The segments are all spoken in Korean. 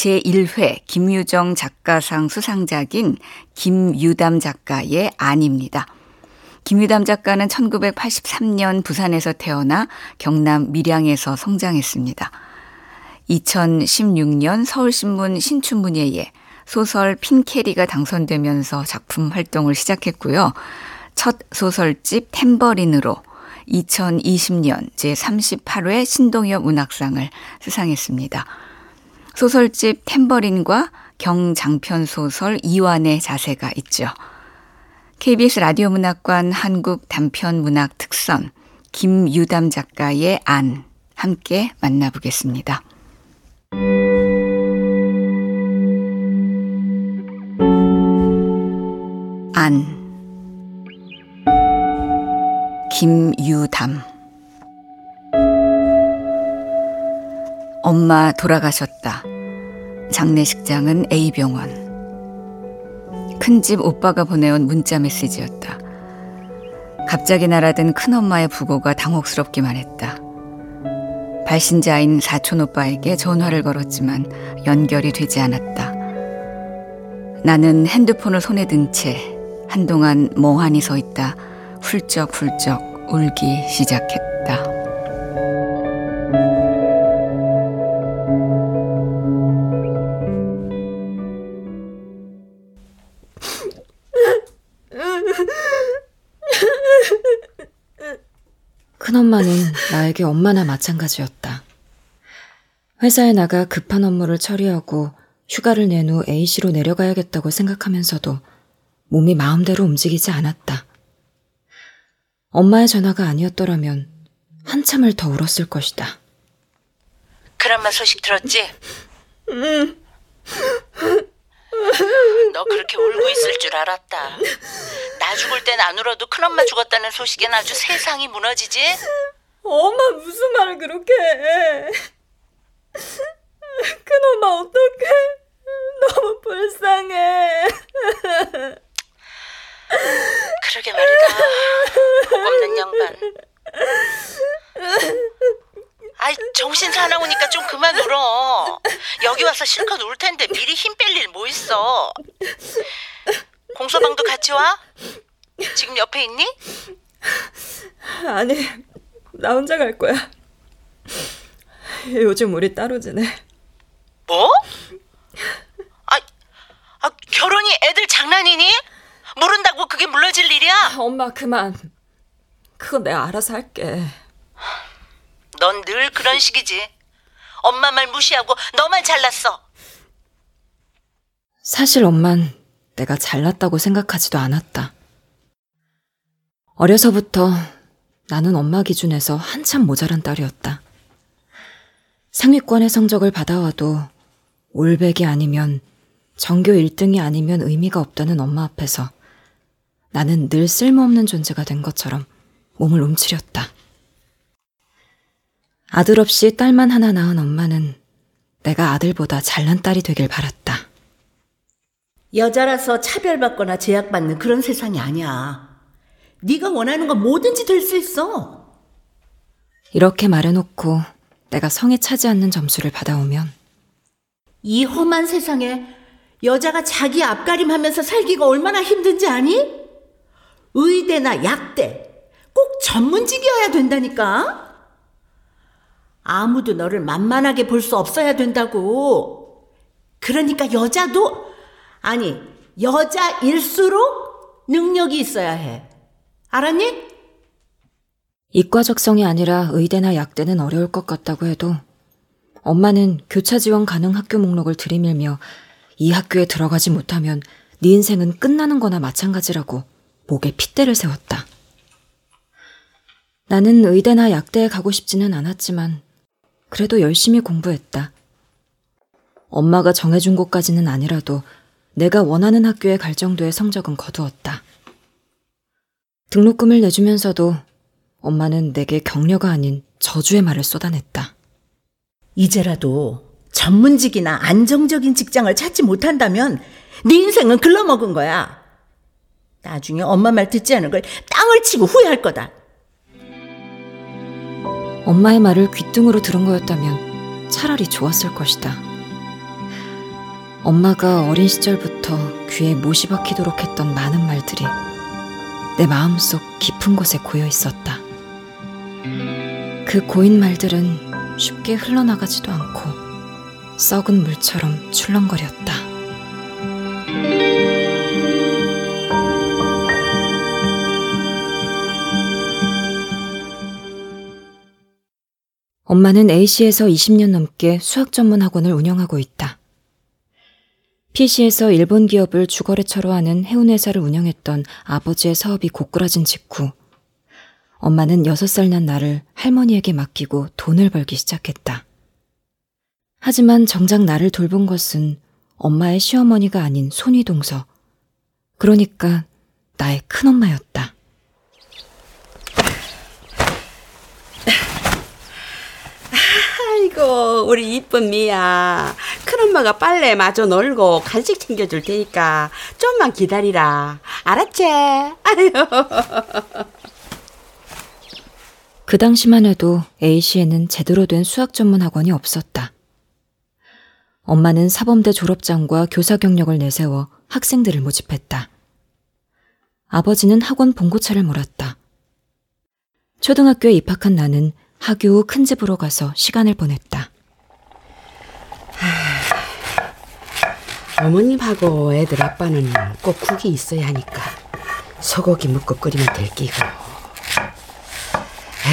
제1회 김유정 작가상 수상작인 김유담 작가의 안입니다. 김유담 작가는 1983년 부산에서 태어나 경남 밀양에서 성장했습니다. 2016년 서울신문 신춘문예에 소설 핀캐리가 당선되면서 작품 활동을 시작했고요. 첫 소설집 템버린으로 2020년 제38회 신동엽 문학상을 수상했습니다. 소설집 템버린과 경장편 소설 이완의 자세가 있죠. KBS 라디오 문학관 한국 단편 문학 특선 김유담 작가의 안 함께 만나보겠습니다. 안 김유담 엄마 돌아가셨다. 장례식장은 A병원. 큰집 오빠가 보내온 문자 메시지였다. 갑자기 날아든 큰엄마의 부고가 당혹스럽기만 했다. 발신자인 사촌 오빠에게 전화를 걸었지만 연결이 되지 않았다. 나는 핸드폰을 손에 든 채 한동안 멍하니 서 있다 훌쩍훌쩍 울기 시작했다. 엄마는 나에게 엄마나 마찬가지였다. 회사에 나가 급한 업무를 처리하고 휴가를 낸 후 A시로 내려가야겠다고 생각하면서도 몸이 마음대로 움직이지 않았다. 엄마의 전화가 아니었더라면 한참을 더 울었을 것이다. 그란마 소식 들었지? 응. 너 그렇게 울고 있을 줄 알았다. 나 죽을 땐 안 울어도 큰엄마 죽었다는 소식엔 아주 세상이 무너지지? 엄마 무슨 말을 그렇게 해. 큰엄마 어떡해. 너무 불쌍해. 그러게 말이다. 복 없는 양반. 아이 정신 사나우니까 좀 그만 울어. 여기 와서 실컷 울 텐데 미리 힘 뺄 일 뭐 있어. 공서방도 같이 와? 지금 옆에 있니? 아니, 나 혼자 갈 거야. 요즘 우리 따로 지내. 뭐? 아, 아 결혼이 애들 장난이니? 모른다고 그게 물러질 일이야? 엄마 그만. 그건 내가 알아서 할게. 넌 늘 그런 식이지. 엄마 말 무시하고 너만 잘났어. 사실 엄만 내가 잘났다고 생각하지도 않았다. 어려서부터 나는 엄마 기준에서 한참 모자란 딸이었다. 상위권의 성적을 받아와도 올백이 아니면 전교 1등이 아니면 의미가 없다는 엄마 앞에서 나는 늘 쓸모없는 존재가 된 것처럼 몸을 움츠렸다. 아들 없이 딸만 하나 낳은 엄마는 내가 아들보다 잘난 딸이 되길 바랐다. 여자라서 차별받거나 제약받는 그런 세상이 아니야. 네가 원하는 건 뭐든지 될 수 있어. 이렇게 말해놓고 내가 성에 차지 않는 점수를 받아오면 이 험한 세상에 여자가 자기 앞가림하면서 살기가 얼마나 힘든지 아니? 의대나 약대 꼭 전문직이어야 된다니까. 아무도 너를 만만하게 볼 수 없어야 된다고. 그러니까 여자도 아니 여자일수록 능력이 있어야 해. 알았니? 이과 적성이 아니라 의대나 약대는 어려울 것 같다고 해도 엄마는 교차 지원 가능 학교 목록을 들이밀며 이 학교에 들어가지 못하면 네 인생은 끝나는 거나 마찬가지라고 목에 핏대를 세웠다. 나는 의대나 약대에 가고 싶지는 않았지만 그래도 열심히 공부했다. 엄마가 정해준 곳까지는 아니라도 내가 원하는 학교에 갈 정도의 성적은 거두었다. 등록금을 내주면서도 엄마는 내게 격려가 아닌 저주의 말을 쏟아냈다. 이제라도 전문직이나 안정적인 직장을 찾지 못한다면 네 인생은 글러먹은 거야. 나중에 엄마 말 듣지 않은 걸 땅을 치고 후회할 거다. 엄마의 말을 귓등으로 들은 거였다면 차라리 좋았을 것이다. 엄마가 어린 시절부터 귀에 못이 박히도록 했던 많은 말들이 내 마음속 깊은 곳에 고여 있었다. 그 고인 말들은 쉽게 흘러나가지도 않고 썩은 물처럼 출렁거렸다. 엄마는 A시에서 20년 넘게 수학 전문 학원을 운영하고 있다. P시에서 일본 기업을 주거래처로 하는 해운회사를 운영했던 아버지의 사업이 고꾸라진 직후 엄마는 6살 난 나를 할머니에게 맡기고 돈을 벌기 시작했다. 하지만 정작 나를 돌본 것은 엄마의 시어머니가 아닌 손위동서. 그러니까 나의 큰엄마였다. 아이고 우리 이쁜 미야 큰엄마가 빨래 마저 널고 간식 챙겨줄 테니까 좀만 기다리라 알았지? 그 당시만 해도 A시에는 제대로 된 수학 전문 학원이 없었다. 엄마는 사범대 졸업장과 교사 경력을 내세워 학생들을 모집했다. 아버지는 학원 봉고차를 몰았다. 초등학교에 입학한 나는 학교 후 큰 집으로 가서 시간을 보냈다. 어머님하고 애들 아빠는 꼭 국이 있어야 하니까 소고기 묵고 끓이면 될 끼고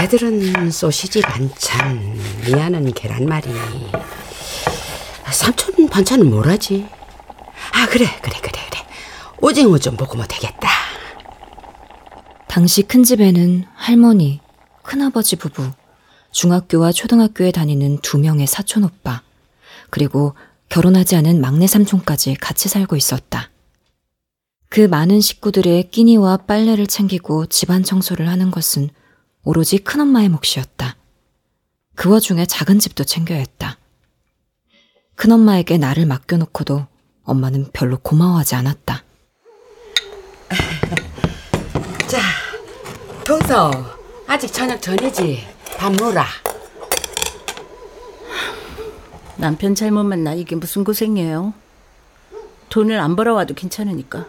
애들은 소시지 반찬 미아는 계란말이 삼촌 반찬은 뭘 하지? 아 그래 그래 그래 그래 오징어 좀 먹으면 되겠다 당시 큰 집에는 할머니, 큰아버지 부부, 중학교와 초등학교에 다니는 두 명의 사촌 오빠, 그리고 결혼하지 않은 막내 삼촌까지 같이 살고 있었다. 그 많은 식구들의 끼니와 빨래를 챙기고 집안 청소를 하는 것은 오로지 큰엄마의 몫이었다. 그 와중에 작은 집도 챙겨야 했다. 큰엄마에게 나를 맡겨놓고도 엄마는 별로 고마워하지 않았다. 자 동서 아직 저녁 전이지 밥 먹어라 남편 잘못 만나 이게 무슨 고생이에요. 돈을 안 벌어와도 괜찮으니까.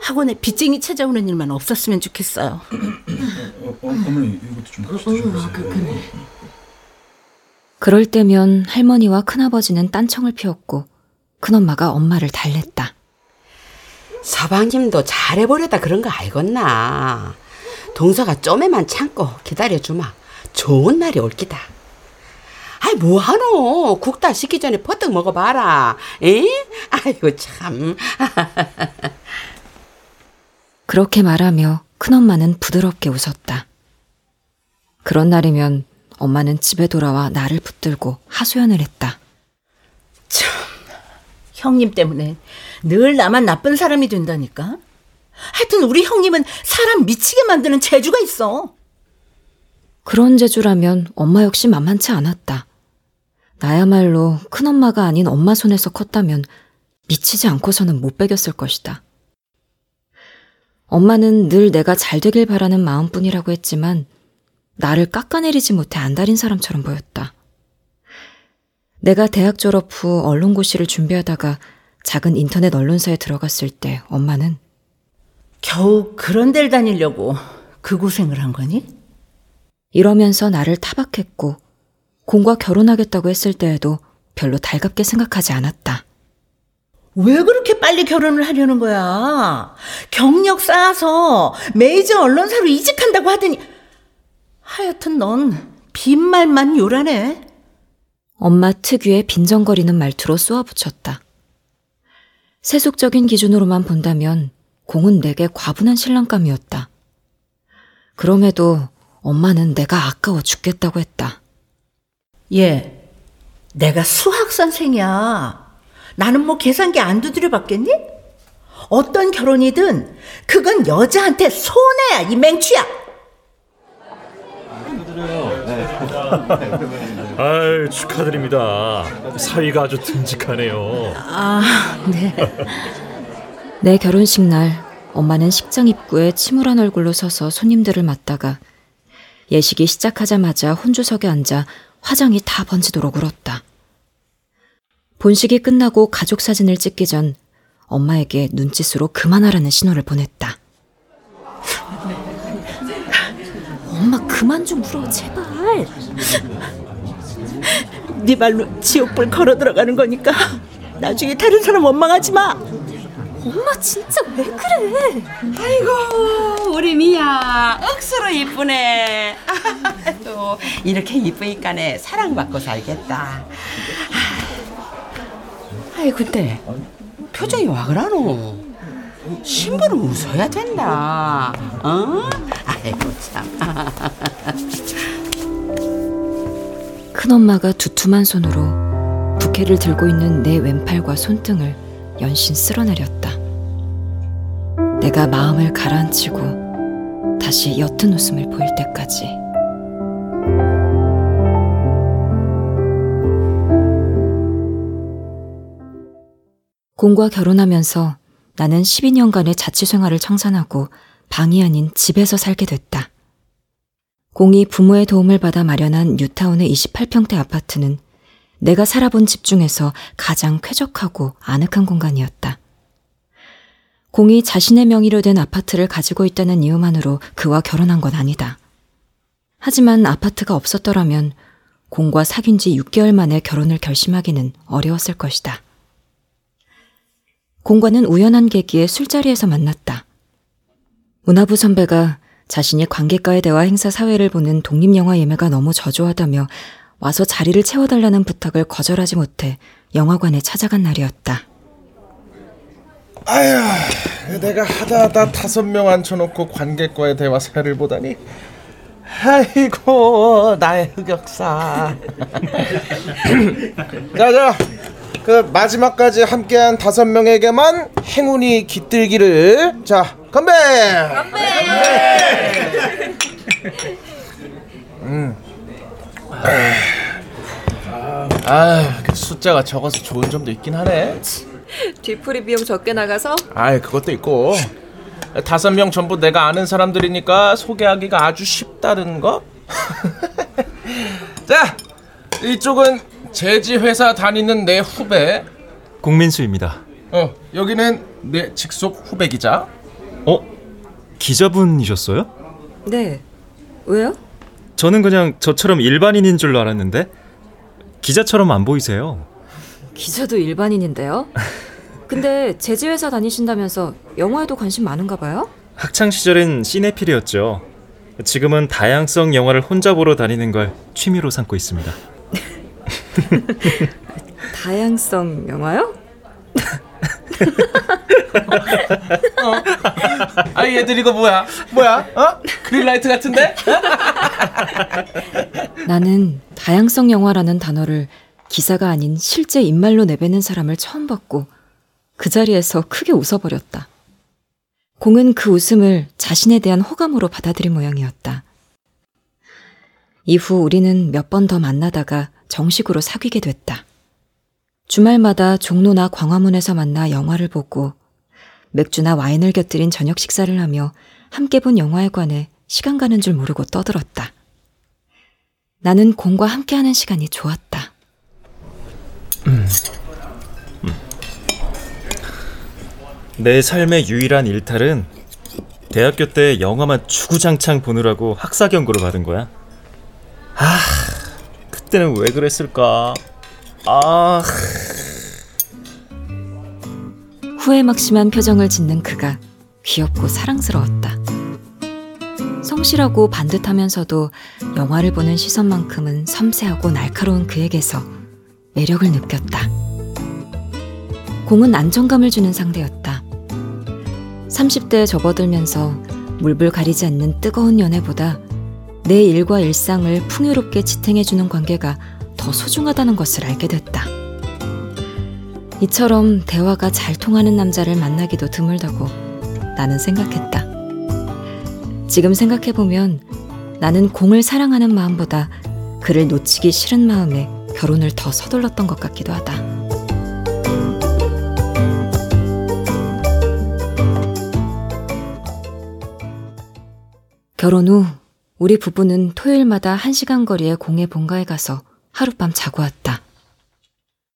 학원에 빚쟁이 찾아오는 일만 없었으면 좋겠어요. 어머니 이것도 좀 드셔보세요. 그럴 때면 할머니와 큰아버지는 딴청을 피웠고 큰엄마가 엄마를 달랬다. 서방님도 잘해보려다 그런 거 알겠나 동서가 좀에만 참고 기다려주마 좋은 날이 올 기다 아이 뭐하노 국다 식기 전에 퍼뜩 먹어봐라 에? 아이고 참 그렇게 말하며 큰엄마는 부드럽게 웃었다. 그런 날이면 엄마는 집에 돌아와 나를 붙들고 하소연을 했다. 형님 때문에 늘 나만 나쁜 사람이 된다니까. 하여튼 우리 형님은 사람 미치게 만드는 재주가 있어. 그런 재주라면 엄마 역시 만만치 않았다. 나야말로 큰엄마가 아닌 엄마 손에서 컸다면 미치지 않고서는 못 배겼을 것이다. 엄마는 늘 내가 잘 되길 바라는 마음뿐이라고 했지만 나를 깎아내리지 못해 안달인 사람처럼 보였다. 내가 대학 졸업 후 언론고시를 준비하다가 작은 인터넷 언론사에 들어갔을 때 엄마는 겨우 그런 데를 다니려고 그 고생을 한 거니? 이러면서 나를 타박했고 공과 결혼하겠다고 했을 때에도 별로 달갑게 생각하지 않았다. 왜 그렇게 빨리 결혼을 하려는 거야? 경력 쌓아서 메이저 언론사로 이직한다고 하더니 하여튼 넌 빈말만 요란해. 엄마 특유의 빈정거리는 말투로 쏘아붙였다. 세속적인 기준으로만 본다면 공은 내게 과분한 신랑감이었다. 그럼에도 엄마는 내가 아까워 죽겠다고 했다. 얘, 내가 수학 선생이야. 나는 뭐 계산기 안 두드려 봤겠니? 어떤 결혼이든 그건 여자한테 손해야, 이 맹추야. 아유 축하드립니다. 사위가 아주 듬직하네요. 아, 네. 내 결혼식 날 엄마는 식장 입구에 침울한 얼굴로 서서 손님들을 맞다가 예식이 시작하자마자 혼주석에 앉아 화장이 다 번지도록 울었다. 본식이 끝나고 가족 사진을 찍기 전 엄마에게 눈짓으로 그만하라는 신호를 보냈다. 엄마 그만 좀 울어 제발. 네 말로 지옥불 걸어 들어가는 거니까 나중에 다른 사람 원망하지 마. 엄마 진짜 왜 그래? 아이고 우리 미야 억수로 이쁘네. 또 이렇게 이쁘니까네 사랑받고 살겠다. 아이 근데 표정이 와 그러노? 신부는 웃어야 된다. 어? 아이고 참. 큰엄마가 두툼한 손으로 부케를 들고 있는 내 왼팔과 손등을 연신 쓸어내렸다. 내가 마음을 가라앉히고 다시 옅은 웃음을 보일 때까지. 공과 결혼하면서 나는 12년간의 자취 생활을 청산하고 방이 아닌 집에서 살게 됐다. 공이 부모의 도움을 받아 마련한 뉴타운의 28평대 아파트는 내가 살아본 집 중에서 가장 쾌적하고 아늑한 공간이었다. 공이 자신의 명의로 된 아파트를 가지고 있다는 이유만으로 그와 결혼한 건 아니다. 하지만 아파트가 없었더라면 공과 사귄 지 6개월 만에 결혼을 결심하기는 어려웠을 것이다. 공과는 우연한 계기에 술자리에서 만났다. 문화부 선배가 자신이 관객과의 대화 행사 사회를 보는 독립영화 예매가 너무 저조하다며 와서 자리를 채워달라는 부탁을 거절하지 못해 영화관에 찾아간 날이었다. 아휴, 내가 하다 하다 다섯 명 앉혀놓고 관객과의 대화 사회를 보다니. 아이고, 나의 흑역사. 자, 자, 그 마지막까지 함께한 다섯 명에게만 행운이 깃들기를. 자, 건배! 건배! 음. 아, 그 숫자가 적어서 좋은 점도 있긴 하네. 뒤풀이 비용 적게 나가서 아이 그것도 있고 다섯 명 전부 내가 아는 사람들이니까 소개하기가 아주 쉽다는 거. 자 이쪽은 제지 회사 다니는 내 후배. 공민수입니다. 어 여기는 내 직속 후배 기자. 어? 기자분이셨어요? 네. 왜요? 저는 그냥 저처럼 일반인인 줄 알았는데 기자처럼 안 보이세요. 기자도 일반인인데요. 근데 제지회사 다니신다면서 영화에도 관심 많은가 봐요? 학창 시절엔 시네필이었죠. 지금은 다양성 영화를 혼자 보러 다니는 걸 취미로 삼고 있습니다. 다양성 영화요? 아 얘들 이거 뭐야? 뭐야? 어? 그린라이트 같은데? 나는 다양성 영화라는 단어를 기사가 아닌 실제 입말로 내뱉는 사람을 처음 봤고 그 자리에서 크게 웃어버렸다. 공은 그 웃음을 자신에 대한 호감으로 받아들인 모양이었다. 이후 우리는 몇 번 더 만나다가 정식으로 사귀게 됐다. 주말마다 종로나 광화문에서 만나 영화를 보고 맥주나 와인을 곁들인 저녁 식사를 하며 함께 본 영화에 관해 시간 가는 줄 모르고 떠들었다. 나는 공과 함께하는 시간이 좋았다. 내 삶의 유일한 일탈은 대학교 때 영화만 주구장창 보느라고 학사 경고를 받은 거야. 아, 그때는 왜 그랬을까? 아, 후회 막심한 표정을 짓는 그가 귀엽고 사랑스러웠다. 성실하고 반듯하면서도 영화를 보는 시선만큼은 섬세하고 날카로운 그에게서 매력을 느꼈다. 공은 안정감을 주는 상대였다. 30대에 접어들면서 물불 가리지 않는 뜨거운 연애보다 내 일과 일상을 풍요롭게 지탱해주는 관계가 더 소중하다는 것을 알게 됐다. 이처럼 대화가 잘 통하는 남자를 만나기도 드물다고 나는 생각했다. 지금 생각해보면 나는 공을 사랑하는 마음보다 그를 놓치기 싫은 마음에 결혼을 더 서둘렀던 것 같기도 하다. 결혼 후 우리 부부는 토요일마다 한 시간 거리의 공예 본가에 가서 하룻밤 자고 왔다.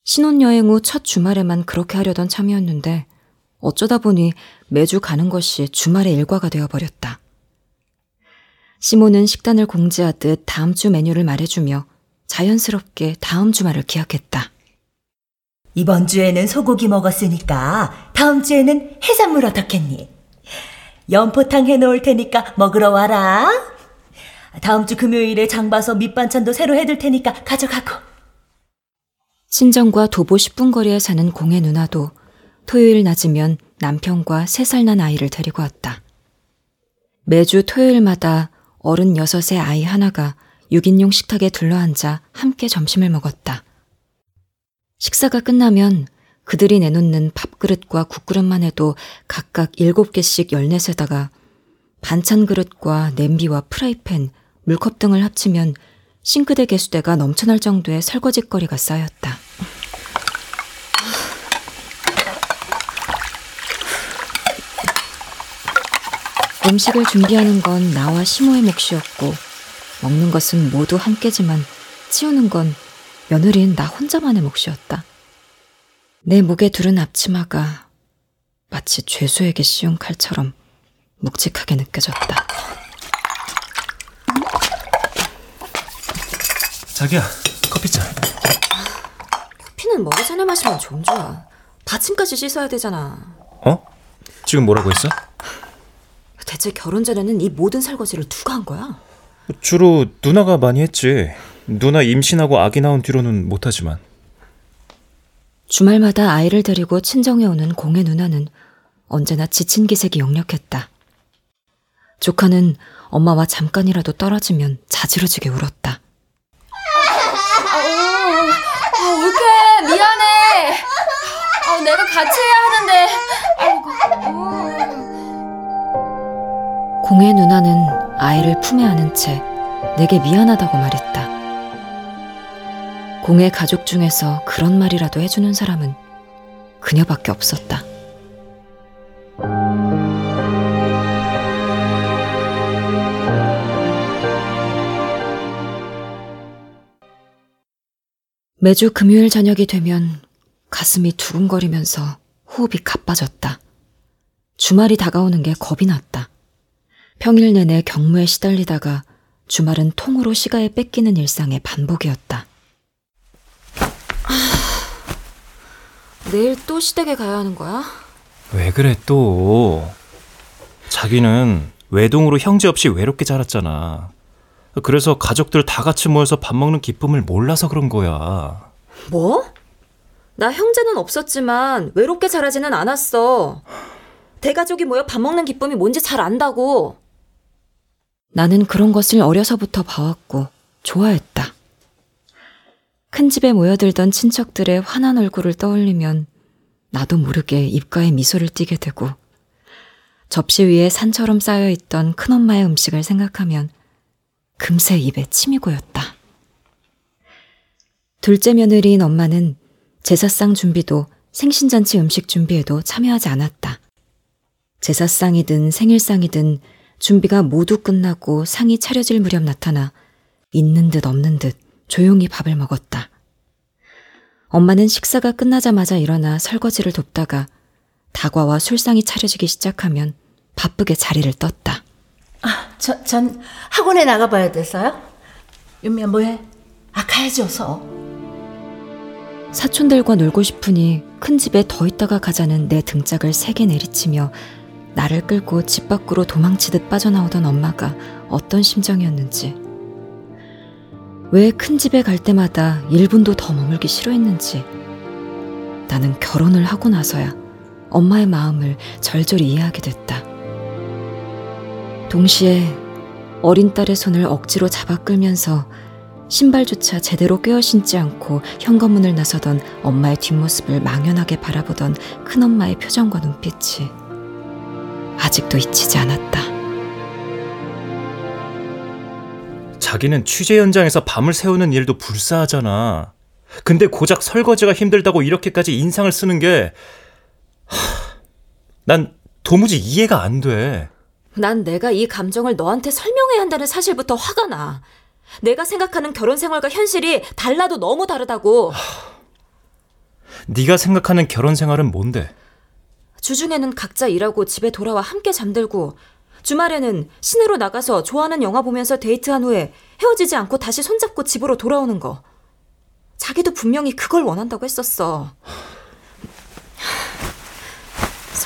신혼여행 후 첫 주말에만 그렇게 하려던 참이었는데 어쩌다 보니 매주 가는 것이 주말의 일과가 되어버렸다. 시모는 식단을 공지하듯 다음 주 메뉴를 말해주며 자연스럽게 다음 주말을 기약했다. 이번 주에는 소고기 먹었으니까 다음 주에는 해산물 어떻겠니? 연포탕 해놓을 테니까 먹으러 와라. 다음 주 금요일에 장 봐서 밑반찬도 새로 해둘 테니까 가져가고. 친정과 도보 10분 거리에 사는 공의 누나도 토요일 낮이면 남편과 3살 난 아이를 데리고 왔다. 매주 토요일마다 어른 여섯의 아이 하나가 6인용 식탁에 둘러앉아 함께 점심을 먹었다. 식사가 끝나면 그들이 내놓는 밥그릇과 국그릇만 해도 각각 7개씩 14에다가 반찬 그릇과 냄비와 프라이팬, 물컵 등을 합치면 싱크대 개수대가 넘쳐날 정도의 설거지거리가 쌓였다. 음식을 준비하는 건 나와 시모의 몫이었고 먹는 것은 모두 함께지만 치우는 건 며느리인 나 혼자만의 몫이었다. 내 목에 두른 앞치마가 마치 죄수에게 씌운 칼처럼 묵직하게 느껴졌다. 자기야, 커피잔. 커피는 머리 전에 마시면 좀 좋아. 받침까지 씻어야 되잖아. 어? 지금 뭐라고 했어? 대체 결혼 전에는 이 모든 설거지를 누가 한 거야? 주로 누나가 많이 했지. 누나 임신하고 아기 낳은 뒤로는 못하지만. 주말마다 아이를 데리고 친정에 오는 공의 누나는 언제나 지친 기색이 역력했다. 조카는 엄마와 잠깐이라도 떨어지면 자지러지게 울었다. 아, 울케 미안해. 아, 내가 같이 해야 하는데. 아이고. 공의 누나는 아이를 품에 안은 채 내게 미안하다고 말했다. 공의 가족 중에서 그런 말이라도 해주는 사람은 그녀밖에 없었다. 매주 금요일 저녁이 되면 가슴이 두근거리면서 호흡이 가빠졌다. 주말이 다가오는 게 겁이 났다. 평일 내내 경무에 시달리다가 주말은 통으로 시가에 뺏기는 일상의 반복이었다. 내일 또 시댁에 가야 하는 거야? 왜 그래 또? 자기는 외동으로 형제 없이 외롭게 자랐잖아. 그래서 가족들 다 같이 모여서 밥 먹는 기쁨을 몰라서 그런 거야. 뭐? 나 형제는 없었지만 외롭게 자라지는 않았어. 대가족이 모여 밥 먹는 기쁨이 뭔지 잘 안다고. 나는 그런 것을 어려서부터 봐왔고 좋아했다. 큰 집에 모여들던 친척들의 환한 얼굴을 떠올리면 나도 모르게 입가에 미소를 띠게 되고 접시 위에 산처럼 쌓여 있던 큰엄마의 음식을 생각하면 금세 입에 침이 고였다. 둘째 며느리인 엄마는 제사상 준비도 생신잔치 음식 준비에도 참여하지 않았다. 제사상이든 생일상이든 준비가 모두 끝나고 상이 차려질 무렵 나타나 있는 듯 없는 듯 조용히 밥을 먹었다. 엄마는 식사가 끝나자마자 일어나 설거지를 돕다가 다과와 술상이 차려지기 시작하면 바쁘게 자리를 떴다. 아, 저, 전 학원에 나가봐야 돼서요. 윤미야 뭐해? 아 가야지 어서. 사촌들과 놀고 싶으니 큰 집에 더 있다가 가자는 내 등짝을 세게 내리치며 나를 끌고 집 밖으로 도망치듯 빠져나오던 엄마가 어떤 심정이었는지, 왜 큰 집에 갈 때마다 1분도 더 머물기 싫어했는지, 나는 결혼을 하고 나서야 엄마의 마음을 절절히 이해하게 됐다. 동시에 어린 딸의 손을 억지로 잡아 끌면서 신발조차 제대로 꿰어 신지 않고 현관문을 나서던 엄마의 뒷모습을 망연하게 바라보던 큰엄마의 표정과 눈빛이 아직도 잊히지 않았다. 자기는 취재 현장에서 밤을 새우는 일도 불사하잖아. 근데 고작 설거지가 힘들다고 이렇게까지 인상을 쓰는 게, 하, 난 도무지 이해가 안 돼. 난 내가 이 감정을 너한테 설명해야 한다는 사실부터 화가 나. 내가 생각하는 결혼 생활과 현실이 달라도 너무 다르다고. 네가 생각하는 결혼 생활은 뭔데? 주중에는 각자 일하고 집에 돌아와 함께 잠들고 주말에는 시내로 나가서 좋아하는 영화 보면서 데이트한 후에 헤어지지 않고 다시 손잡고 집으로 돌아오는 거. 자기도 분명히 그걸 원한다고 했었어.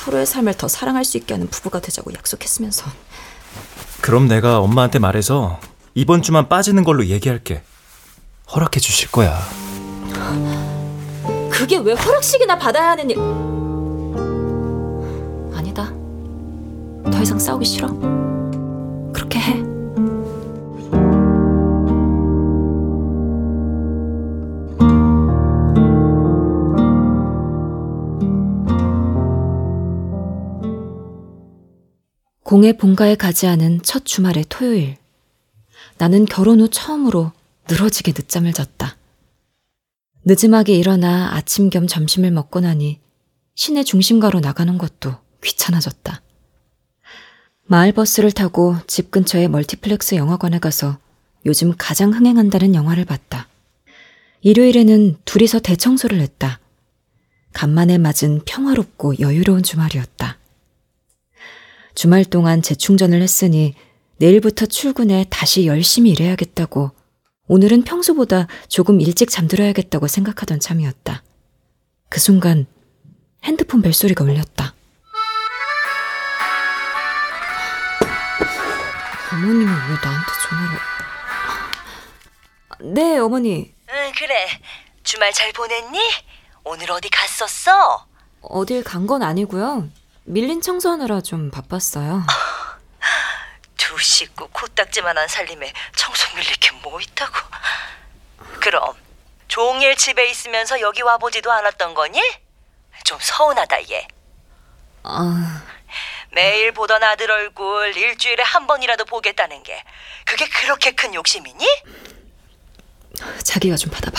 서로의 삶을 더 사랑할 수 있게 하는 부부가 되자고 약속했으면서. 그럼 내가 엄마한테 말해서 이번 주만 빠지는 걸로 얘기할게. 허락해 주실 거야. 그게 왜 허락식이나 받아야 하는 일? 아니다. 더 이상 싸우기 싫어. 그렇게 해. 공의 본가에 가지 않은 첫 주말의 토요일. 나는 결혼 후 처음으로 늘어지게 늦잠을 잤다. 늦음하게 일어나 아침 겸 점심을 먹고 나니 시내 중심가로 나가는 것도 귀찮아졌다. 마을버스를 타고 집 근처의 멀티플렉스 영화관에 가서 요즘 가장 흥행한다는 영화를 봤다. 일요일에는 둘이서 대청소를 했다. 간만에 맞은 평화롭고 여유로운 주말이었다. 주말 동안 재충전을 했으니 내일부터 출근해 다시 열심히 일해야겠다고 오늘은 평소보다 조금 일찍 잠들어야겠다고 생각하던 참이었다. 그 순간 핸드폰 벨소리가 울렸다. 어머님이 왜 나한테 전화를... 네, 어머니. 응, 그래. 주말 잘 보냈니? 오늘 어디 갔었어? 어딜 간 건 아니고요. 밀린 청소하느라 좀 바빴어요. 두 식구 코딱지만한 살림에 청소 밀릴 게 뭐 있다고? 그럼 종일 집에 있으면서 여기 와보지도 않았던 거니? 좀 서운하다 얘. 아, 매일 보던 아들 얼굴 일주일에 한 번이라도 보겠다는 게 그게 그렇게 큰 욕심이니? 자기가 좀 받아봐.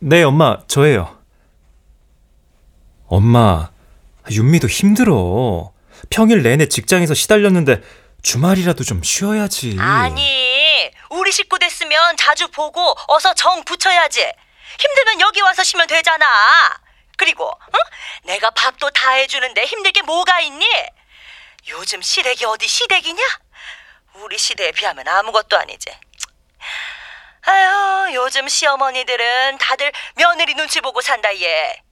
네, 엄마, 저예요. 엄마, 윤미도 힘들어. 평일 내내 직장에서 시달렸는데 주말이라도 좀 쉬어야지. 아니, 우리 식구 됐으면 자주 보고 어서 정 붙여야지. 힘들면 여기 와서 쉬면 되잖아. 그리고 응? 내가 밥도 다 해주는데 힘들 게 뭐가 있니? 요즘 시댁이 어디 시댁이냐? 우리 시대에 비하면 아무것도 아니지. 아유, 요즘 시어머니들은 다들 며느리 눈치 보고 산다 얘.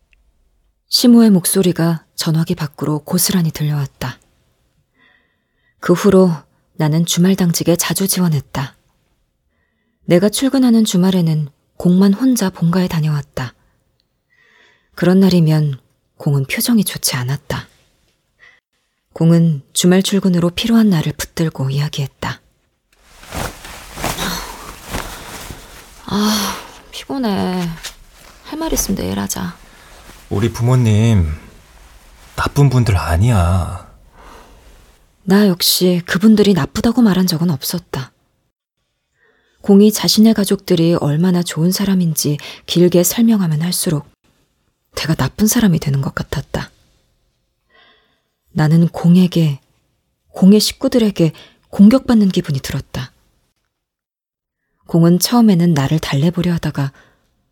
시모의 목소리가 전화기 밖으로 고스란히 들려왔다. 그 후로 나는 주말 당직에 자주 지원했다. 내가 출근하는 주말에는 공만 혼자 본가에 다녀왔다. 그런 날이면 공은 표정이 좋지 않았다. 공은 주말 출근으로 필요한 날을 붙들고 이야기했다. 아, 피곤해. 할 말 있으면 내일 하자. 우리 부모님 나쁜 분들 아니야. 나 역시 그분들이 나쁘다고 말한 적은 없었다. 공이 자신의 가족들이 얼마나 좋은 사람인지 길게 설명하면 할수록 내가 나쁜 사람이 되는 것 같았다. 나는 공에게, 공의 식구들에게 공격받는 기분이 들었다. 공은 처음에는 나를 달래보려 하다가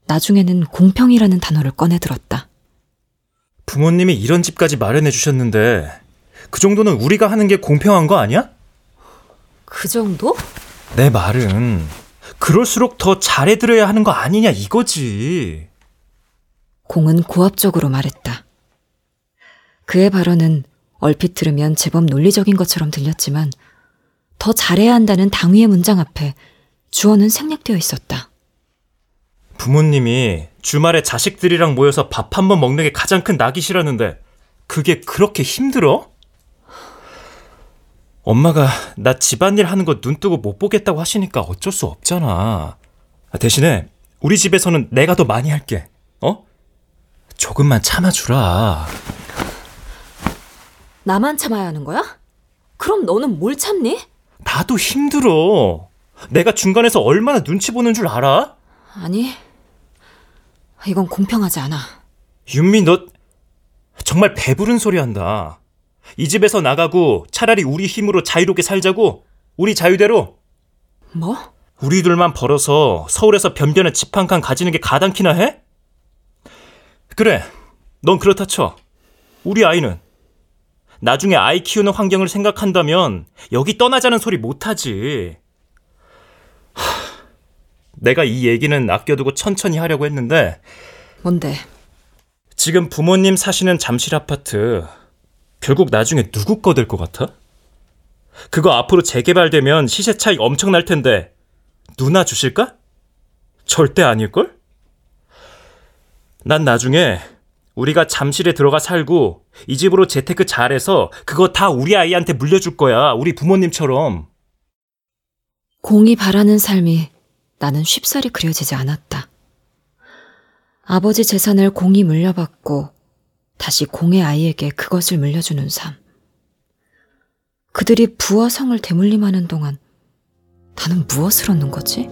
나중에는 공평이라는 단어를 꺼내들었다. 부모님이 이런 집까지 마련해 주셨는데 그 정도는 우리가 하는 게 공평한 거 아니야? 그 정도? 내 말은 그럴수록 더 잘해드려야 하는 거 아니냐 이거지. 공은 고압적으로 말했다. 그의 발언은 얼핏 들으면 제법 논리적인 것처럼 들렸지만 더 잘해야 한다는 당위의 문장 앞에 주어는 생략되어 있었다. 부모님이 주말에 자식들이랑 모여서 밥 한 번 먹는 게 가장 큰 낙이시라는데 그게 그렇게 힘들어? 엄마가 나 집안일 하는 거 눈 뜨고 못 보겠다고 하시니까 어쩔 수 없잖아. 대신에 우리 집에서는 내가 더 많이 할게. 어? 조금만 참아주라. 나만 참아야 하는 거야? 그럼 너는 뭘 참니? 나도 힘들어. 내가 중간에서 얼마나 눈치 보는 줄 알아? 아니, 이건 공평하지 않아. 윤미, 너 정말 배부른 소리 한다. 이 집에서 나가고 차라리 우리 힘으로 자유롭게 살자고? 우리 자유대로? 뭐? 우리 둘만 벌어서 서울에서 변변한 집 한 칸 가지는 게 가당키나 해? 그래, 넌 그렇다 쳐. 우리 아이는? 나중에 아이 키우는 환경을 생각한다면 여기 떠나자는 소리 못하지. 하, 내가 이 얘기는 아껴두고 천천히 하려고 했는데. 뭔데? 지금 부모님 사시는 잠실 아파트 결국 나중에 누구 거 될 것 같아? 그거 앞으로 재개발되면 시세 차익 엄청 날 텐데 누나 주실까? 절대 아닐걸? 난 나중에 우리가 잠실에 들어가 살고 이 집으로 재테크 잘해서 그거 다 우리 아이한테 물려줄 거야. 우리 부모님처럼. 공이 바라는 삶이 나는 쉽사리 그려지지 않았다. 아버지 재산을 공이 물려받고 다시 공의 아이에게 그것을 물려주는 삶. 그들이 부와 성을 대물림하는 동안 나는 무엇을 얻는 거지?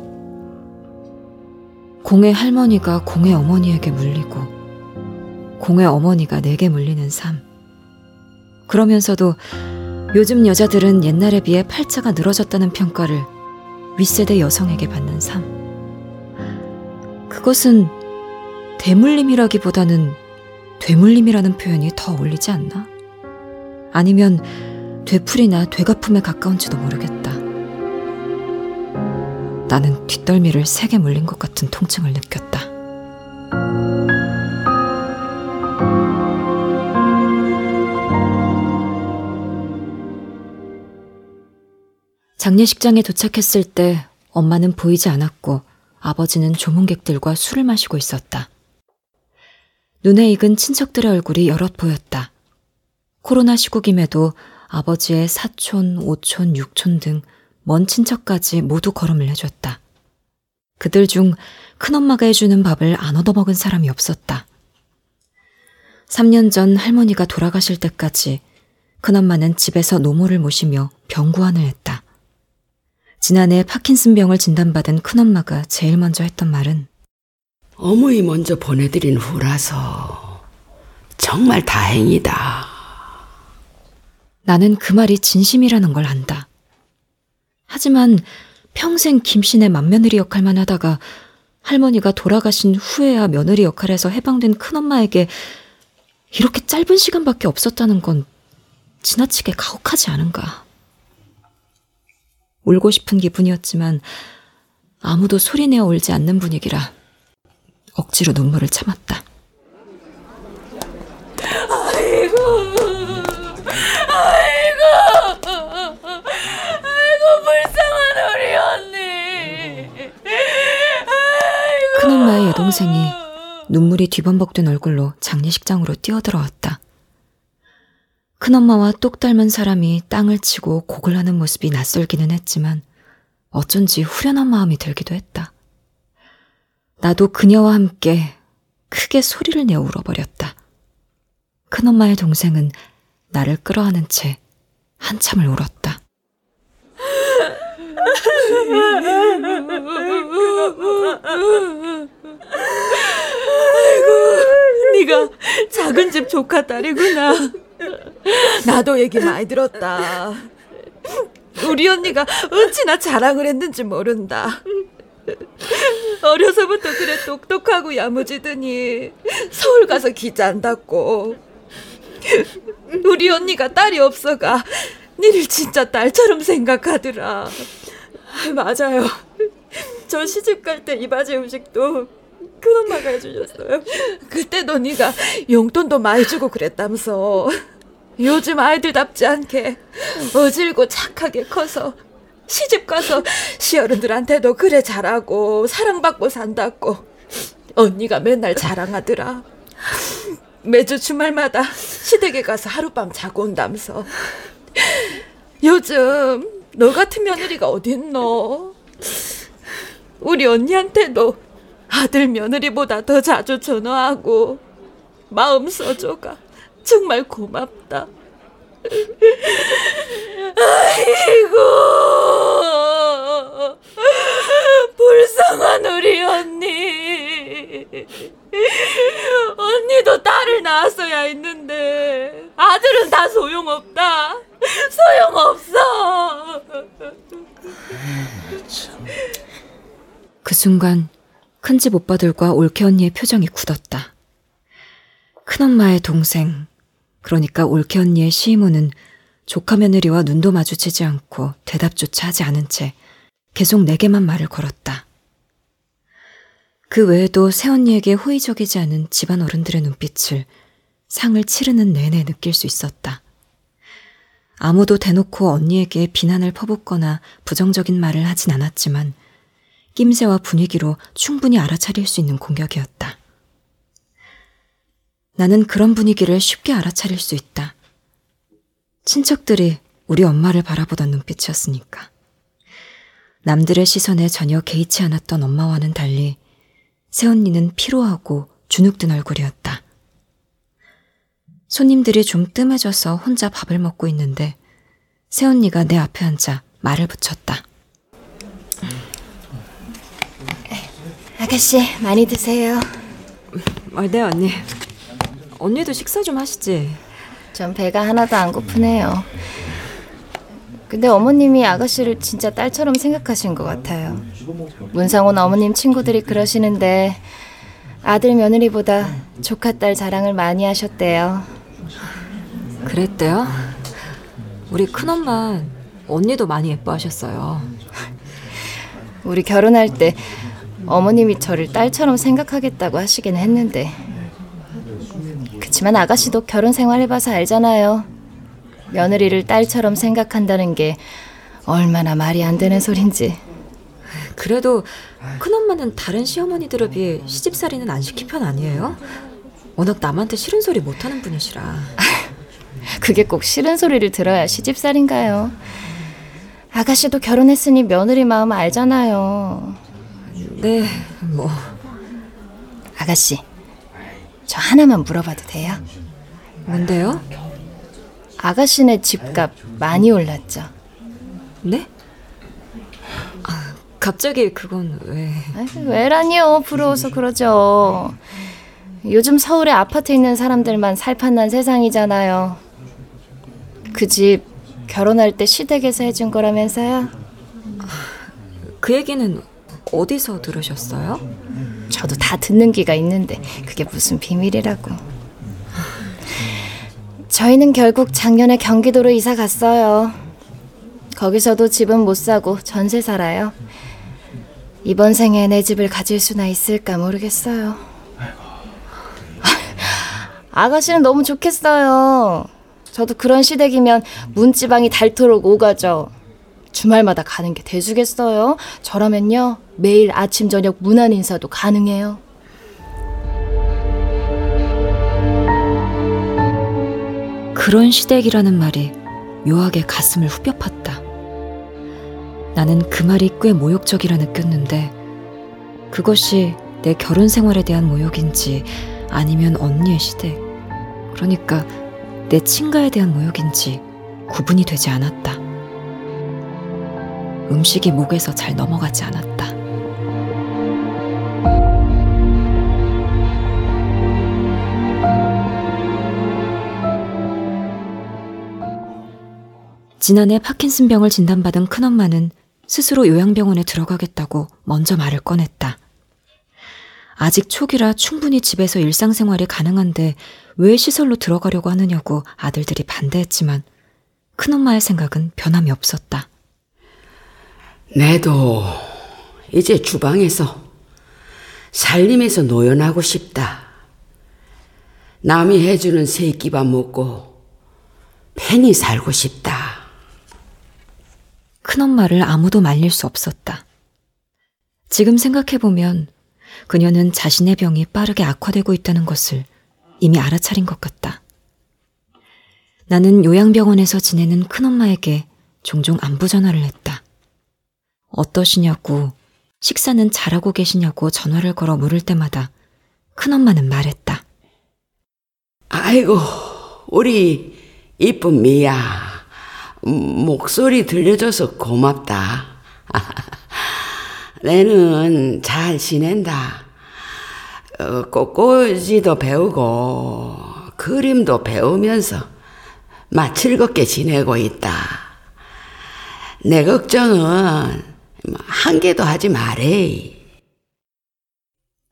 공의 할머니가 공의 어머니에게 물리고 공의 어머니가 내게 물리는 삶. 그러면서도 요즘 여자들은 옛날에 비해 팔자가 늘어졌다는 평가를 윗세대 여성에게 받는 삶. 그것은 대물림이라기보다는 되물림이라는 표현이 더 어울리지 않나? 아니면 되풀이나 되갚음에 가까운지도 모르겠다. 나는 뒷덜미를 세게 물린 것 같은 통증을 느꼈다. 장례식장에 도착했을 때 엄마는 보이지 않았고 아버지는 조문객들과 술을 마시고 있었다. 눈에 익은 친척들의 얼굴이 여럿 보였다. 코로나 시국임에도 아버지의 사촌, 오촌, 육촌 등 먼 친척까지 모두 걸음을 해줬다. 그들 중 큰엄마가 해주는 밥을 안 얻어먹은 사람이 없었다. 3년 전 할머니가 돌아가실 때까지 큰엄마는 집에서 노모를 모시며 병구안을 했다. 지난해 파킨슨병을 진단받은 큰엄마가 제일 먼저 했던 말은 어머니 먼저 보내드린 후라서 정말 다행이다. 나는 그 말이 진심이라는 걸 안다. 하지만 평생 김신의 맏며느리 역할만 하다가 할머니가 돌아가신 후에야 며느리 역할에서 해방된 큰엄마에게 이렇게 짧은 시간밖에 없었다는 건 지나치게 가혹하지 않은가. 울고 싶은 기분이었지만 아무도 소리내어 울지 않는 분위기라 억지로 눈물을 참았다. 아이고, 아이고, 아이고 불쌍한 우리 언니. 큰엄마의 여동생이 눈물이 뒤범벅된 얼굴로 장례식장으로 뛰어들어왔다. 큰엄마와 똑 닮은 사람이 땅을 치고 곡을 하는 모습이 낯설기는 했지만 어쩐지 후련한 마음이 들기도 했다. 나도 그녀와 함께 크게 소리를 내어 울어버렸다. 큰엄마의 동생은 나를 끌어안은 채 한참을 울었다. 아이고, 네가 작은 집 조카 딸이구나. 나도 얘기 많이 들었다. 우리 언니가 어찌나 자랑을 했는지 모른다. 어려서부터 그래 똑똑하고 야무지더니 서울 가서 기자 한다고. 우리 언니가 딸이 없어가 니를 진짜 딸처럼 생각하더라. 맞아요. 저 시집 갈 때 이 바지 음식도 큰 엄마가 해주셨어요. 그때도 네가 용돈도 많이 주고 그랬다면서. 요즘 아이들답지 않게 어질고 착하게 커서 시집 가서 시어른들한테도 그래 잘하고 사랑받고 산다고 언니가 맨날 자랑하더라. 매주 주말마다 시댁에 가서 하룻밤 자고 온다면서. 요즘 너 같은 며느리가 어딨노? 우리 언니한테도 아들 며느리보다 더 자주 전화하고 마음 써줘가 정말 고맙다. 아이고 불쌍한 우리 언니 언니도 딸을 낳았어야 했는데 아들은 다 소용없다 소용없어 그 순간 큰집 오빠들과 올케 언니의 표정이 굳었다. 큰엄마의 동생, 그러니까 올케 언니의 시이모는 조카 며느리와 눈도 마주치지 않고 대답조차 하지 않은 채 계속 내게만 말을 걸었다. 그 외에도 새언니에게 호의적이지 않은 집안 어른들의 눈빛을 상을 치르는 내내 느낄 수 있었다. 아무도 대놓고 언니에게 비난을 퍼붓거나 부정적인 말을 하진 않았지만 낌새와 분위기로 충분히 알아차릴 수 있는 공격이었다. 나는 그런 분위기를 쉽게 알아차릴 수 있다. 친척들이 우리 엄마를 바라보던 눈빛이었으니까. 남들의 시선에 전혀 개의치 않았던 엄마와는 달리 새언니는 피로하고 주눅든 얼굴이었다. 손님들이 좀 뜸해져서 혼자 밥을 먹고 있는데 새언니가 내 앞에 앉아 말을 붙였다. 아가씨 많이 드세요. 어, 네 언니. 언니도 식사 좀 하시지. 전 배가 하나도 안 고프네요. 근데 어머님이 아가씨를 진짜 딸처럼 생각하신 것 같아요. 문상훈 어머님 친구들이 그러시는데 아들 며느리보다 조카 딸 자랑을 많이 하셨대요. 그랬대요? 우리 큰엄마 언니도 많이 예뻐하셨어요. 우리 결혼할 때 어머님이 저를 딸처럼 생각하겠다고 하시긴 했는데 그치만 아가씨도 결혼 생활 해봐서 알잖아요. 며느리를 딸처럼 생각한다는 게 얼마나 말이 안 되는 소린지. 그래도 큰엄마는 다른 시어머니들에 비해 시집살이는 안 시킨 편 아니에요? 워낙 남한테 싫은 소리 못하는 분이시라. 그게 꼭 싫은 소리를 들어야 시집살인가요? 아가씨도 결혼했으니 며느리 마음 알잖아요. 네, 뭐. 아가씨, 저 하나만 물어봐도 돼요? 뭔데요? 아가씨네 집값 많이 올랐죠? 네? 아, 갑자기 그건 왜? 왜라니요? 부러워서 그러죠. 요즘 서울에 아파트 있는 사람들만 살판난 세상이잖아요. 그 집 결혼할 때 시댁에서 해준 거라면서요? 그 얘기는 어디서 들으셨어요? 저도 다 듣는 귀가 있는데 그게 무슨 비밀이라고. 저희는 결국 작년에 경기도로 이사 갔어요. 거기서도 집은 못 사고 전세 살아요. 이번 생에 내 집을 가질 수나 있을까 모르겠어요. 아가씨는 너무 좋겠어요. 저도 그런 시댁이면 문지방이 닳도록 오가죠. 주말마다 가는 게 대수겠어요? 저라면요, 매일 아침, 저녁 문안 인사도 가능해요. 그런 시댁이라는 말이 묘하게 가슴을 후벼 팠다. 나는 그 말이 꽤 모욕적이라 느꼈는데 그것이 내 결혼 생활에 대한 모욕인지 아니면 언니의 시댁, 그러니까 내 친가에 대한 모욕인지 구분이 되지 않았다. 음식이 목에서 잘 넘어가지 않았다. 지난해 파킨슨병을 진단받은 큰엄마는 스스로 요양병원에 들어가겠다고 먼저 말을 꺼냈다. 아직 초기라 충분히 집에서 일상생활이 가능한데 왜 시설로 들어가려고 하느냐고 아들들이 반대했지만 큰엄마의 생각은 변함이 없었다. 내도 이제 주방에서 살림에서 노연하고 싶다. 남이 해주는 세끼밥 먹고 편히 살고 싶다. 큰엄마를 아무도 말릴 수 없었다. 지금 생각해보면 그녀는 자신의 병이 빠르게 악화되고 있다는 것을 이미 알아차린 것 같다. 나는 요양병원에서 지내는 큰엄마에게 종종 안부 전화를 했다. 어떠시냐고, 식사는 잘하고 계시냐고 전화를 걸어 물을 때마다 큰엄마는 말했다. 아이고, 우리 이쁜 미야. 목소리 들려줘서 고맙다. 내는 잘 지낸다. 어, 꽃꽂이도 배우고 그림도 배우면서 마 즐겁게 지내고 있다. 내 걱정은 한 개도 하지 말해.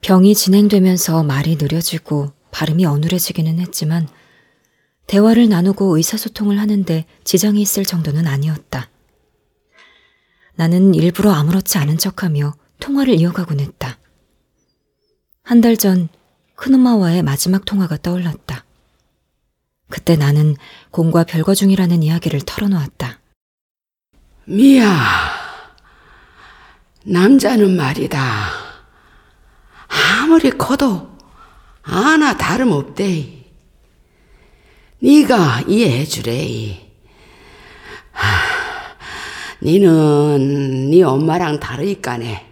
병이 진행되면서 말이 느려지고 발음이 어눌해지기는 했지만 대화를 나누고 의사소통을 하는데 지장이 있을 정도는 아니었다. 나는 일부러 아무렇지 않은 척하며 통화를 이어가곤 했다. 한 달 전 큰엄마와의 마지막 통화가 떠올랐다. 그때 나는 공과 별거 중이라는 이야기를 털어놓았다. 미야, 남자는 말이다. 아무리 커도 하나 다름없대. 네가 이해해 주래. 니는 네 엄마랑 다르니까네.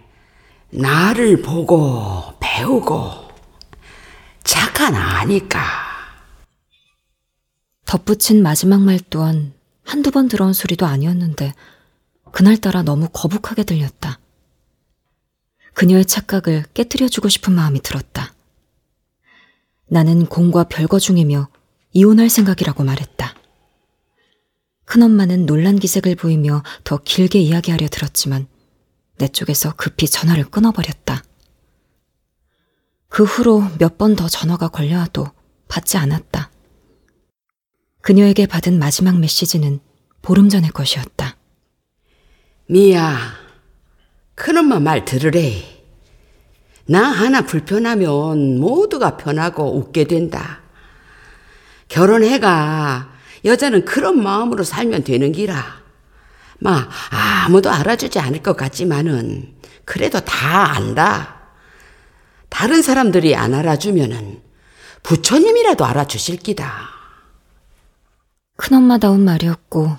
나를 보고 배우고 착한 아니까. 덧붙인 마지막 말 또한 한두 번 들어온 소리도 아니었는데 그날따라 너무 거북하게 들렸다. 그녀의 착각을 깨뜨려주고 싶은 마음이 들었다. 나는 공과 별거 중이며 이혼할 생각이라고 말했다. 큰엄마는 놀란 기색을 보이며 더 길게 이야기하려 들었지만 내 쪽에서 급히 전화를 끊어버렸다. 그 후로 몇 번 더 전화가 걸려 와도 받지 않았다. 그녀에게 받은 마지막 메시지는 보름 전의 것이었다. 미야, 큰엄마 말 들으래. 나 하나 불편하면 모두가 편하고 웃게 된다. 결혼해가 여자는 그런 마음으로 살면 되는 기라. 마, 아무도 알아주지 않을 것 같지만은, 그래도 다 안다. 다른 사람들이 안 알아주면은, 부처님이라도 알아주실 기다. 큰엄마다운 말이었고,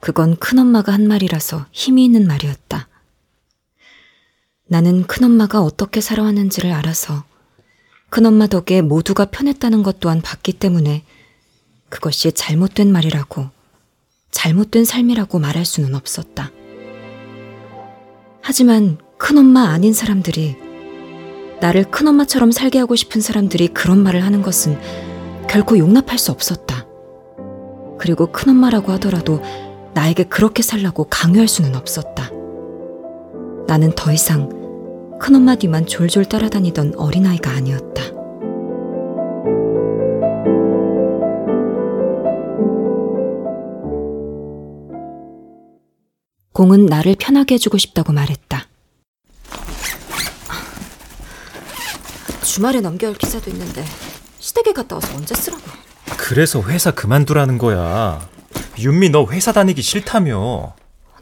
그건 큰엄마가 한 말이라서 힘이 있는 말이었다. 나는 큰엄마가 어떻게 살아왔는지를 알아서 큰엄마 덕에 모두가 편했다는 것 또한 봤기 때문에 그것이 잘못된 말이라고, 잘못된 삶이라고 말할 수는 없었다. 하지만 큰엄마 아닌 사람들이, 나를 큰엄마처럼 살게 하고 싶은 사람들이 그런 말을 하는 것은 결코 용납할 수 없었다. 그리고 큰엄마라고 하더라도 나에게 그렇게 살라고 강요할 수는 없었다. 나는 더 이상 큰엄마 뒤만 졸졸 따라다니던 어린아이가 아니었다. 공은 나를 편하게 해주고 싶다고 말했다. 주말에 넘겨야 할 기사도 있는데 시댁에 갔다 와서 언제 쓰라고. 그래서 회사 그만두라는 거야. 윤미 너 회사 다니기 싫다며.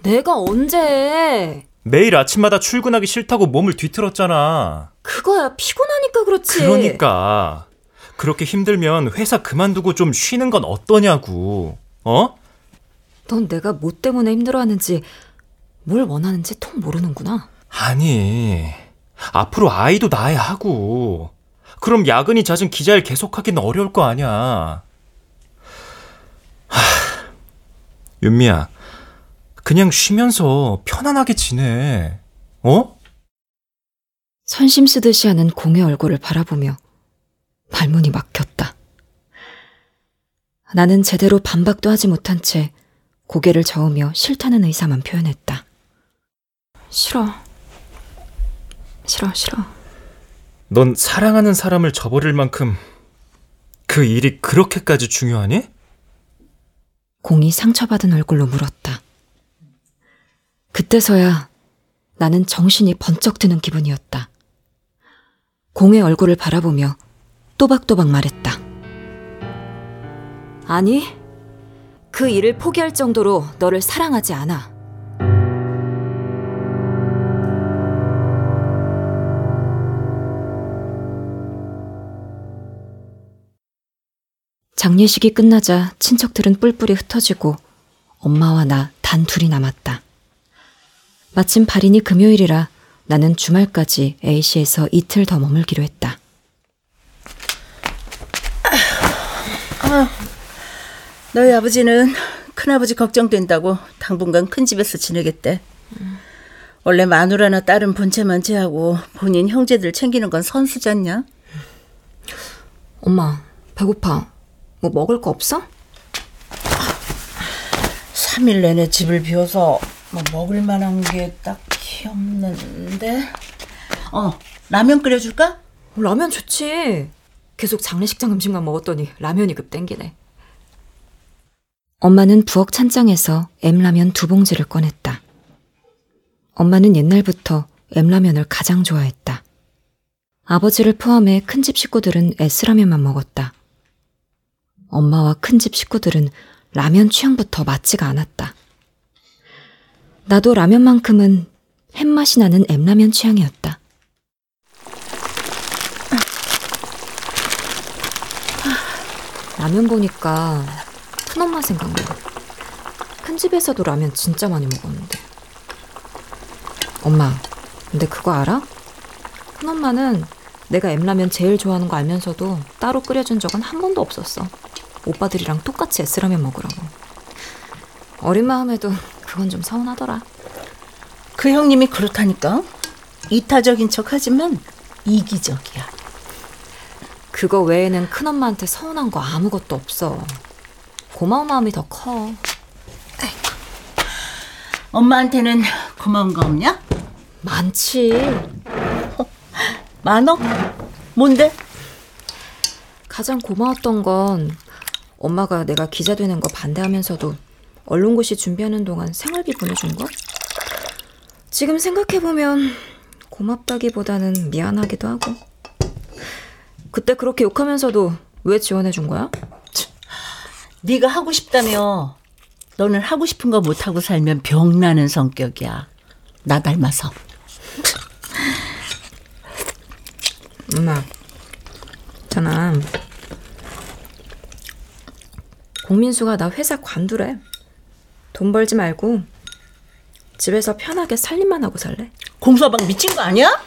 내가 언제 매일 아침마다 출근하기 싫다고 몸을 뒤틀었잖아. 그거야 피곤하니까 그렇지. 그러니까 그렇게 힘들면 회사 그만두고 좀 쉬는 건 어떠냐고. 어? 넌 내가 뭐 때문에 힘들어하는지 뭘 원하는지 통 모르는구나. 아니 앞으로 아이도 낳아야 하고 그럼 야근이 잦은 기자일 계속하기는 어려울 거 아니야. 하, 윤미야, 그냥 쉬면서 편안하게 지내. 어? 선심 쓰듯이 하는 공의 얼굴을 바라보며 말문이 막혔다. 나는 제대로 반박도 하지 못한 채 고개를 저으며 싫다는 의사만 표현했다. 싫어. 싫어, 싫어. 넌 사랑하는 사람을 저버릴 만큼 그 일이 그렇게까지 중요하니? 공이 상처받은 얼굴로 물었다. 그때서야 나는 정신이 번쩍 드는 기분이었다. 공의 얼굴을 바라보며 또박또박 말했다. 아니, 그 일을 포기할 정도로 너를 사랑하지 않아. 장례식이 끝나자 친척들은 뿔뿔이 흩어지고 엄마와 나 단 둘이 남았다. 마침 발인이 금요일이라 나는 주말까지 A시에서 이틀 더 머물기로 했다. 아, 너희 아버지는 큰아버지 걱정된다고 당분간 큰 집에서 지내겠대. 원래 마누라나 딸은 본체만 제하고 본인 형제들 챙기는 건 선수잖냐? 엄마, 배고파. 뭐 먹을 거 없어? 3일 내내 집을 비워서 뭐 먹을 만한 게 딱히 없는데. 어, 라면 끓여줄까? 라면 좋지. 계속 장례식장 음식만 먹었더니 라면이 급 땡기네. 엄마는 부엌 찬장에서 M라면 두 봉지를 꺼냈다. 엄마는 옛날부터 M라면을 가장 좋아했다. 아버지를 포함해 큰집 식구들은 S라면만 먹었다. 엄마와 큰집 식구들은 라면 취향부터 맞지가 않았다. 나도 라면만큼은 햇맛이 나는 M라면 취향이었다. 라면 보니까 큰엄마 생각나. 큰 집에서도 라면 진짜 많이 먹었는데. 엄마, 근데 그거 알아? 큰엄마는 내가 M라면 제일 좋아하는 거 알면서도 따로 끓여준 적은 한 번도 없었어. 오빠들이랑 똑같이 S라면 먹으라고. 어린 마음에도 그건 좀 서운하더라. 그 형님이 그렇다니까. 이타적인 척 하지만 이기적이야. 그거 외에는 큰엄마한테 서운한 거 아무것도 없어. 고마운 마음이 더 커. 엄마한테는 고마운 거 없냐? 많지. 많어? 뭔데? 가장 고마웠던 건 엄마가 내가 기자 되는 거 반대하면서도 언론고시 준비하는 동안 생활비 보내준 거? 지금 생각해보면 고맙다기보다는 미안하기도 하고. 그때 그렇게 욕하면서도 왜 지원해준 거야? 네가 하고 싶다며. 너는 하고 싶은 거 못하고 살면 병나는 성격이야. 나 닮아서. 엄마, 있잖아. 공민수가 나 회사 관두래. 돈 벌지 말고 집에서 편하게 살림만 하고 살래. 공서방 미친 거 아니야?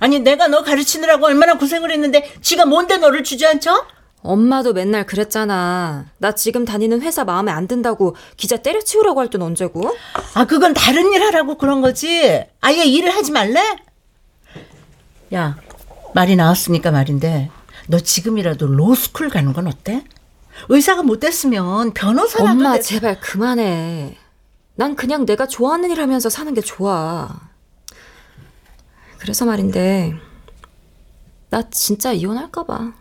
아니 내가 너 가르치느라고 얼마나 고생을 했는데 지가 뭔데 너를 주저앉혀? 엄마도 맨날 그랬잖아. 나 지금 다니는 회사 마음에 안 든다고 기자 때려치우라고 할 땐 언제고? 아 그건 다른 일 하라고 그런 거지. 아예 일을 하지 말래? 야 말이 나왔으니까 말인데 너 지금이라도 로스쿨 가는 건 어때? 의사가 못 됐으면 변호사라도 엄마 됐... 제발 그만해. 난 그냥 내가 좋아하는 일 하면서 사는 게 좋아. 그래서 말인데 나 진짜 이혼할까 봐.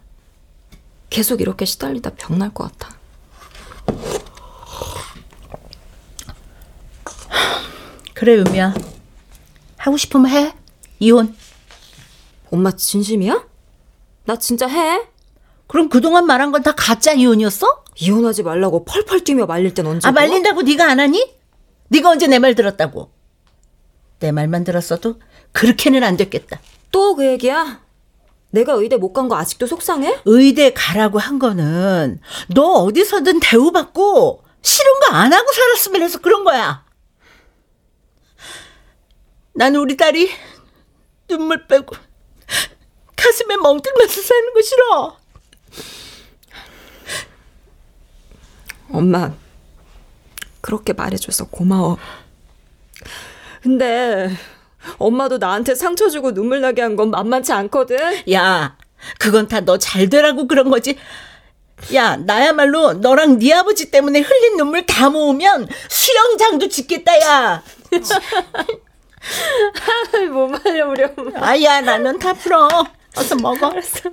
계속 이렇게 시달리다 병날 것 같아. 그래 유미야. 하고 싶으면 해. 이혼. 엄마 진심이야? 나 진짜 해? 그럼 그동안 말한 건 다 가짜 이혼이었어? 이혼하지 말라고 펄펄 뛰며 말릴 땐 언제? 아 말린다고 네가 안 하니? 네가 언제 내 말 들었다고? 내 말만 들었어도 그렇게는 안 됐겠다. 또 그 얘기야? 내가 의대 못 간 거 아직도 속상해? 의대 가라고 한 거는 너 어디서든 대우받고 싫은 거 안 하고 살았으면 해서 그런 거야. 나는 우리 딸이 눈물 빼고 가슴에 멍들면서 사는 거 싫어. 엄마, 그렇게 말해줘서 고마워. 근데 엄마도 나한테 상처 주고 눈물 나게 한 건 만만치 않거든. 야, 그건 다 너 잘 되라고 그런 거지. 야, 나야말로 너랑 네 아버지 때문에 흘린 눈물 다 모으면 수영장도 짓겠다, 야. 뭐 말려 우리 엄마. 아야, 나는 다 풀어. 어서 먹어. 알았어.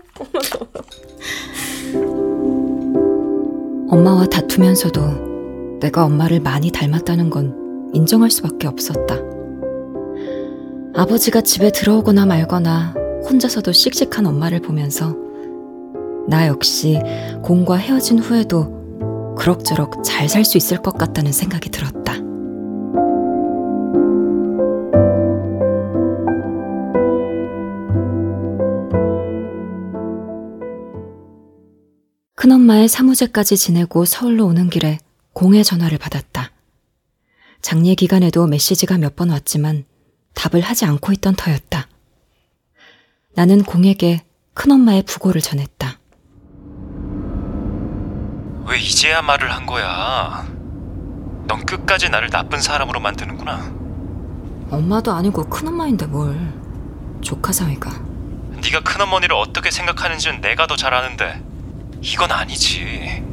엄마 엄마와 다투면서도 내가 엄마를 많이 닮았다는 건 인정할 수밖에 없었다. 아버지가 집에 들어오거나 말거나 혼자서도 씩씩한 엄마를 보면서 나 역시 공과 헤어진 후에도 그럭저럭 잘 살 수 있을 것 같다는 생각이 들었다. 큰엄마의 사무제까지 지내고 서울로 오는 길에 공의 전화를 받았다. 장례 기간에도 메시지가 몇 번 왔지만 답을 하지 않고 있던 터였다. 나는 공에게 큰엄마의 부고를 전했다. 왜 이제야 말을 한 거야? 넌 끝까지 나를 나쁜 사람으로 만드는구나. 엄마도 아니고 큰엄마인데 뭘. 조카 사위가. 네가 큰어머니를 어떻게 생각하는지는 내가 더 잘 아는데 이건 아니지.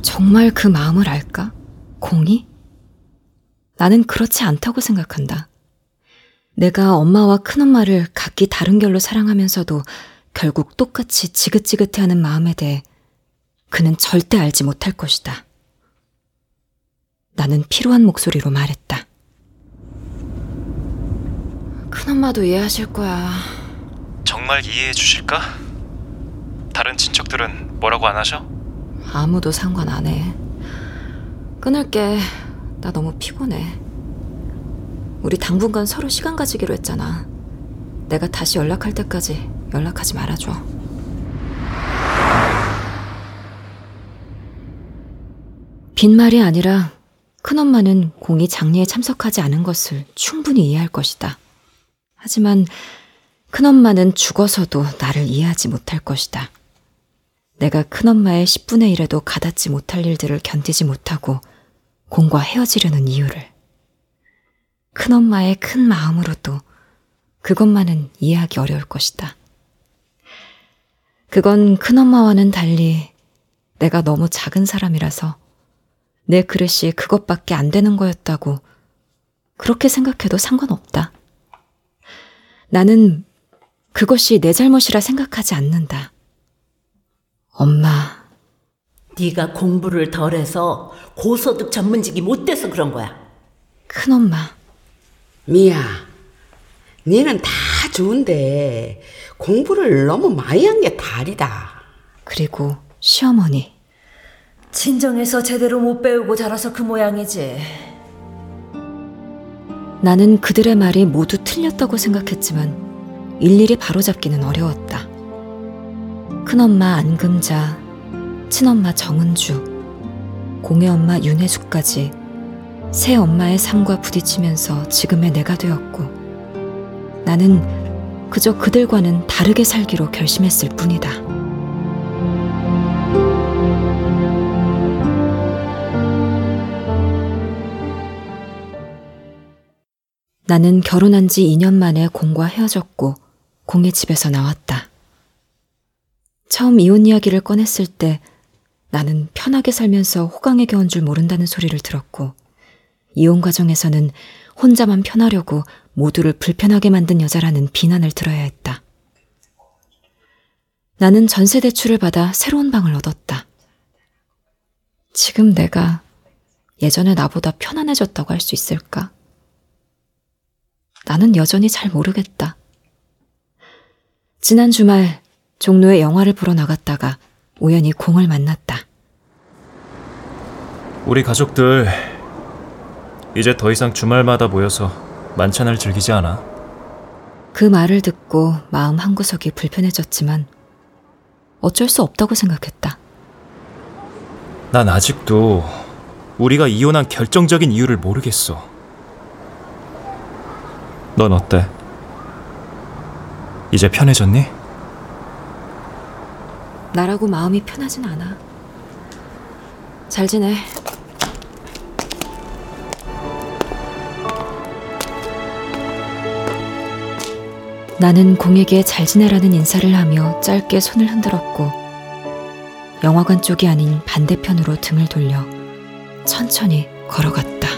정말 그 마음을 알까? 공이? 나는 그렇지 않다고 생각한다. 내가 엄마와 큰엄마를 각기 다른 결로 사랑하면서도 결국 똑같이 지긋지긋해하는 마음에 대해 그는 절대 알지 못할 것이다. 나는 피로한 목소리로 말했다. 큰엄마도 이해하실 거야. 정말 이해해 주실까? 다른 친척들은 뭐라고 안 하셔? 아무도 상관 안 해. 끊을게. 나 너무 피곤해. 우리 당분간 서로 시간 가지기로 했잖아. 내가 다시 연락할 때까지 연락하지 말아줘. 빈말이 아니라 큰엄마는 공이 장례에 참석하지 않은 것을 충분히 이해할 것이다. 하지만 큰엄마는 죽어서도 나를 이해하지 못할 것이다. 내가 큰엄마의 10분의 1에도 가닿지 못할 일들을 견디지 못하고 공과 헤어지려는 이유를. 큰엄마의 큰 마음으로도 그것만은 이해하기 어려울 것이다. 그건 큰엄마와는 달리 내가 너무 작은 사람이라서 내 그릇이 그것밖에 안 되는 거였다고 그렇게 생각해도 상관없다. 나는 그것이 내 잘못이라 생각하지 않는다. 엄마. 네가 공부를 덜해서 고소득 전문직이 못 돼서 그런 거야. 큰엄마. 미야, 니는 다 좋은데 공부를 너무 많이 한 게 다리다. 그리고 시어머니. 친정에서 제대로 못 배우고 자라서 그 모양이지. 나는 그들의 말이 모두 틀렸다고 생각했지만 일일이 바로잡기는 어려웠다. 큰엄마 안금자, 친엄마 정은주, 공애엄마 윤혜숙까지 새 엄마의 삶과 부딪히면서 지금의 내가 되었고 나는 그저 그들과는 다르게 살기로 결심했을 뿐이다. 나는 결혼한 지 2년 만에 공과 헤어졌고 공의 집에서 나왔다. 처음 이혼 이야기를 꺼냈을 때 나는 편하게 살면서 호강에 겨운 줄 모른다는 소리를 들었고 이혼 과정에서는 혼자만 편하려고 모두를 불편하게 만든 여자라는 비난을 들어야 했다. 나는 전세 대출을 받아 새로운 방을 얻었다. 지금 내가 예전에 나보다 편안해졌다고 할 수 있을까? 나는 여전히 잘 모르겠다. 지난 주말 종로에 영화를 보러 나갔다가 우연히 공을 만났다. 우리 가족들 이제 더 이상 주말마다 모여서 만찬을 즐기지 않아. 그 말을 듣고 마음 한구석이 불편해졌지만 어쩔 수 없다고 생각했다. 난 아직도 우리가 이혼한 결정적인 이유를 모르겠어. 넌 어때? 이제 편해졌니? 나라고 마음이 편하진 않아. 잘 지내. 나는 공에게 잘 지내라는 인사를 하며 짧게 손을 흔들었고 영화관 쪽이 아닌 반대편으로 등을 돌려 천천히 걸어갔다.